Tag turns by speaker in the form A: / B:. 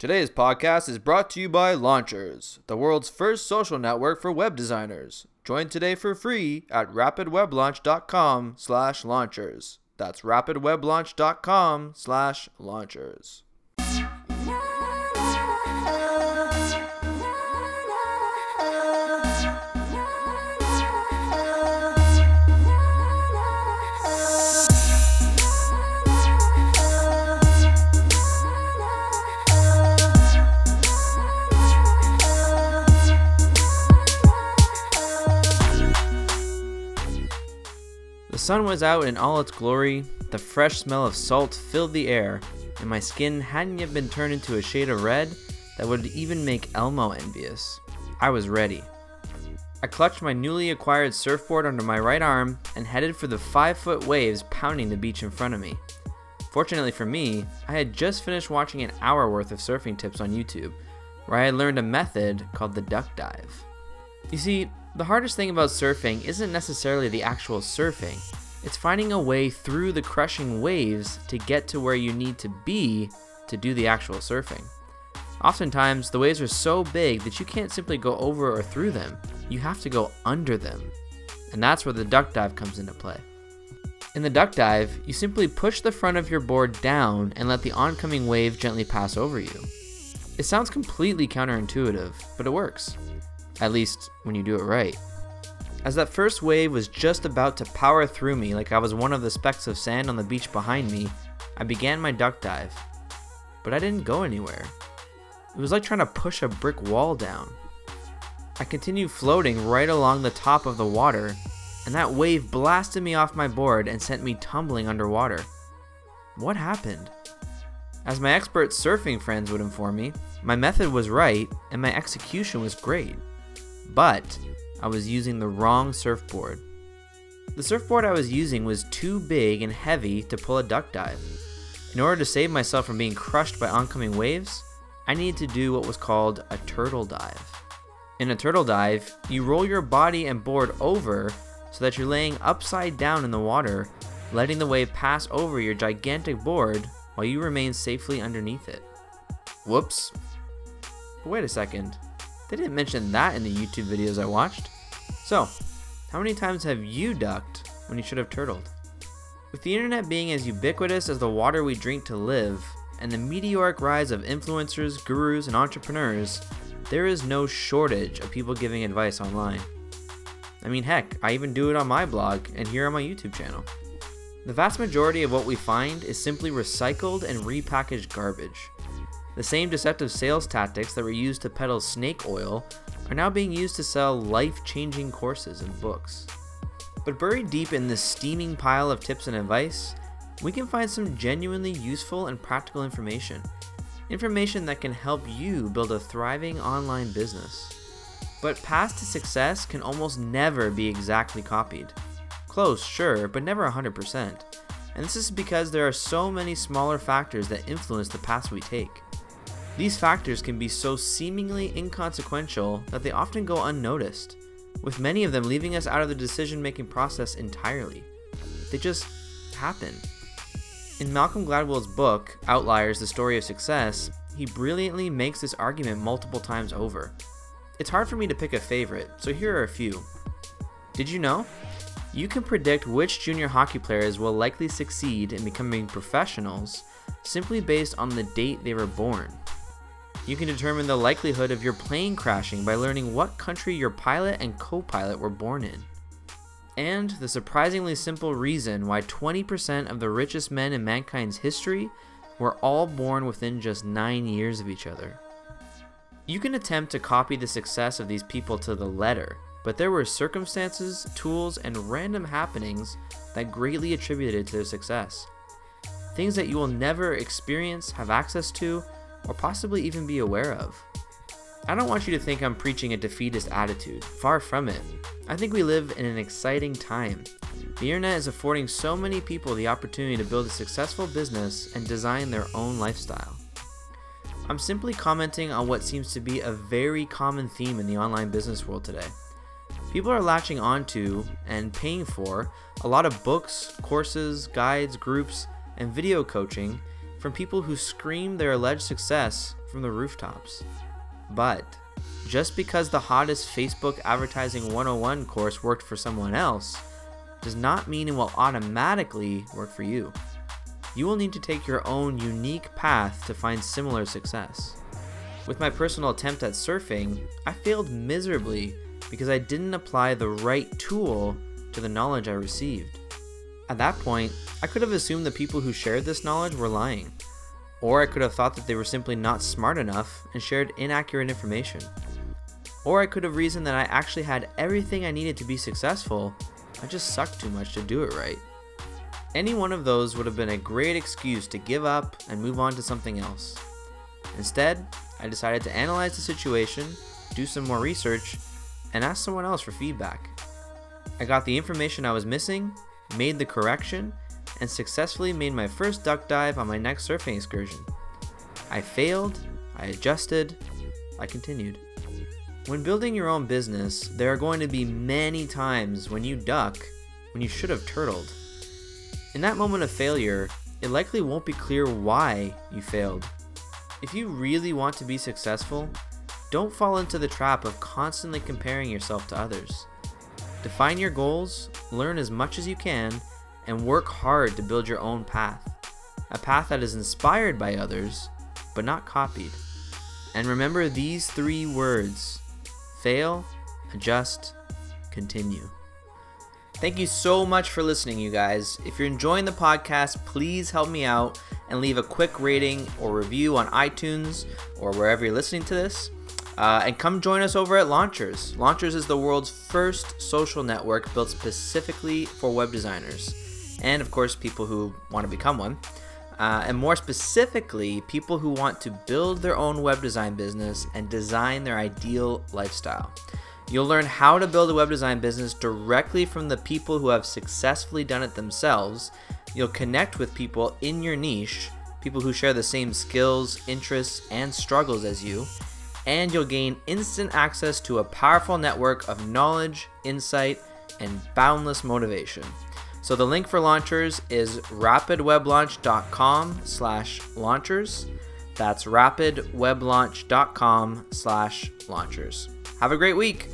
A: Today's podcast is brought to you by Launchers, the world's first social network for web designers. Join today for free at rapidweblaunch.com/launchers. That's rapidweblaunch.com/launchers. sun was out in all its glory, the fresh smell of salt filled the air, and my skin hadn't yet been turned into a shade of red that would even make Elmo envious. I was ready. I clutched my newly acquired surfboard under my right arm and headed for the five foot waves pounding the beach in front of me. Fortunately for me, I had just finished watching an hour worth of surfing tips on YouTube, where I had learned a method called the duck dive. You see, the hardest thing about surfing isn't necessarily the actual surfing, it's finding a way through the crushing waves to get to where you need to be to do the actual surfing. Oftentimes, the waves are so big that you can't simply go over or through them, you have to go under them. And that's where the duck dive comes into play. In the duck dive, you simply push the front of your board down and let the oncoming wave gently pass over you. It sounds completely counterintuitive, but it works. At least when you do it right. As that first wave was just about to power through me like I was one of the specks of sand on the beach behind me, I began my duck dive. But I didn't go anywhere. It was like trying to push a brick wall down. I continued floating right along the top of the water, and that wave blasted me off my board and sent me tumbling underwater. What happened? As my expert surfing friends would inform me, my method was right and my execution was great. But I was using the wrong surfboard. The surfboard I was using was too big and heavy to pull a duck dive. In order to save myself from being crushed by oncoming waves, I needed to do what was called a turtle dive. In a turtle dive, you roll your body and board over so that you're laying upside down in the water, letting the wave pass over your gigantic board while you remain safely underneath it. Whoops. Wait a second. They didn't mention that in the YouTube videos I watched. So, how many times have you ducked when you should have turtled? With the internet being as ubiquitous as the water we drink to live, and the meteoric rise of influencers, gurus, and entrepreneurs, there is no shortage of people giving advice online. I mean, heck, I even do it on my blog and here on my YouTube channel. The vast majority of what we find is simply recycled and repackaged garbage. The same deceptive sales tactics that were used to peddle snake oil are now being used to sell life changing courses and books. But buried deep in this steaming pile of tips and advice, we can find some genuinely useful and practical information. Information that can help you build a thriving online business. But paths to success can almost never be exactly copied. Close, sure, but never 100%. And this is because there are so many smaller factors that influence the paths we take. These factors can be so seemingly inconsequential that they often go unnoticed, with many of them leaving us out of the decision making process entirely. They just happen. In Malcolm Gladwell's book, Outliers The Story of Success, he brilliantly makes this argument multiple times over. It's hard for me to pick a favorite, so here are a few. Did you know? You can predict which junior hockey players will likely succeed in becoming professionals simply based on the date they were born. You can determine the likelihood of your plane crashing by learning what country your pilot and co pilot were born in. And the surprisingly simple reason why 20% of the richest men in mankind's history were all born within just 9 years of each other. You can attempt to copy the success of these people to the letter, but there were circumstances, tools, and random happenings that greatly attributed to their success. Things that you will never experience, have access to, or possibly even be aware of. I don't want you to think I'm preaching a defeatist attitude, far from it. I think we live in an exciting time. The internet is affording so many people the opportunity to build a successful business and design their own lifestyle. I'm simply commenting on what seems to be a very common theme in the online business world today. People are latching onto and paying for a lot of books, courses, guides, groups, and video coaching from people who scream their alleged success from the rooftops. But just because the hottest Facebook Advertising 101 course worked for someone else does not mean it will automatically work for you. You will need to take your own unique path to find similar success. With my personal attempt at surfing, I failed miserably because I didn't apply the right tool to the knowledge I received. At that point, I could have assumed the people who shared this knowledge were lying, or I could have thought that they were simply not smart enough and shared inaccurate information. Or I could have reasoned that I actually had everything I needed to be successful, I just sucked too much to do it right. Any one of those would have been a great excuse to give up and move on to something else. Instead, I decided to analyze the situation, do some more research, and ask someone else for feedback. I got the information I was missing, made the correction, and successfully made my first duck dive on my next surfing excursion. I failed, I adjusted, I continued. When building your own business, there are going to be many times when you duck when you should have turtled. In that moment of failure, it likely won't be clear why you failed. If you really want to be successful, don't fall into the trap of constantly comparing yourself to others. Define your goals, learn as much as you can, and work hard to build your own path. A path that is inspired by others, but not copied. And remember these three words fail, adjust, continue. Thank you so much for listening, you guys. If you're enjoying the podcast, please help me out and leave a quick rating or review on iTunes or wherever you're listening to this. Uh, and come join us over at Launchers. Launchers is the world's first social network built specifically for web designers, and of course, people who want to become one. Uh, and more specifically, people who want to build their own web design business and design their ideal lifestyle. You'll learn how to build a web design business directly from the people who have successfully done it themselves. You'll connect with people in your niche, people who share the same skills, interests, and struggles as you and you'll gain instant access to a powerful network of knowledge, insight, and boundless motivation. So the link for launchers is rapidweblaunch.com slash launchers. That's rapidweblaunch.com slash launchers. Have a great week.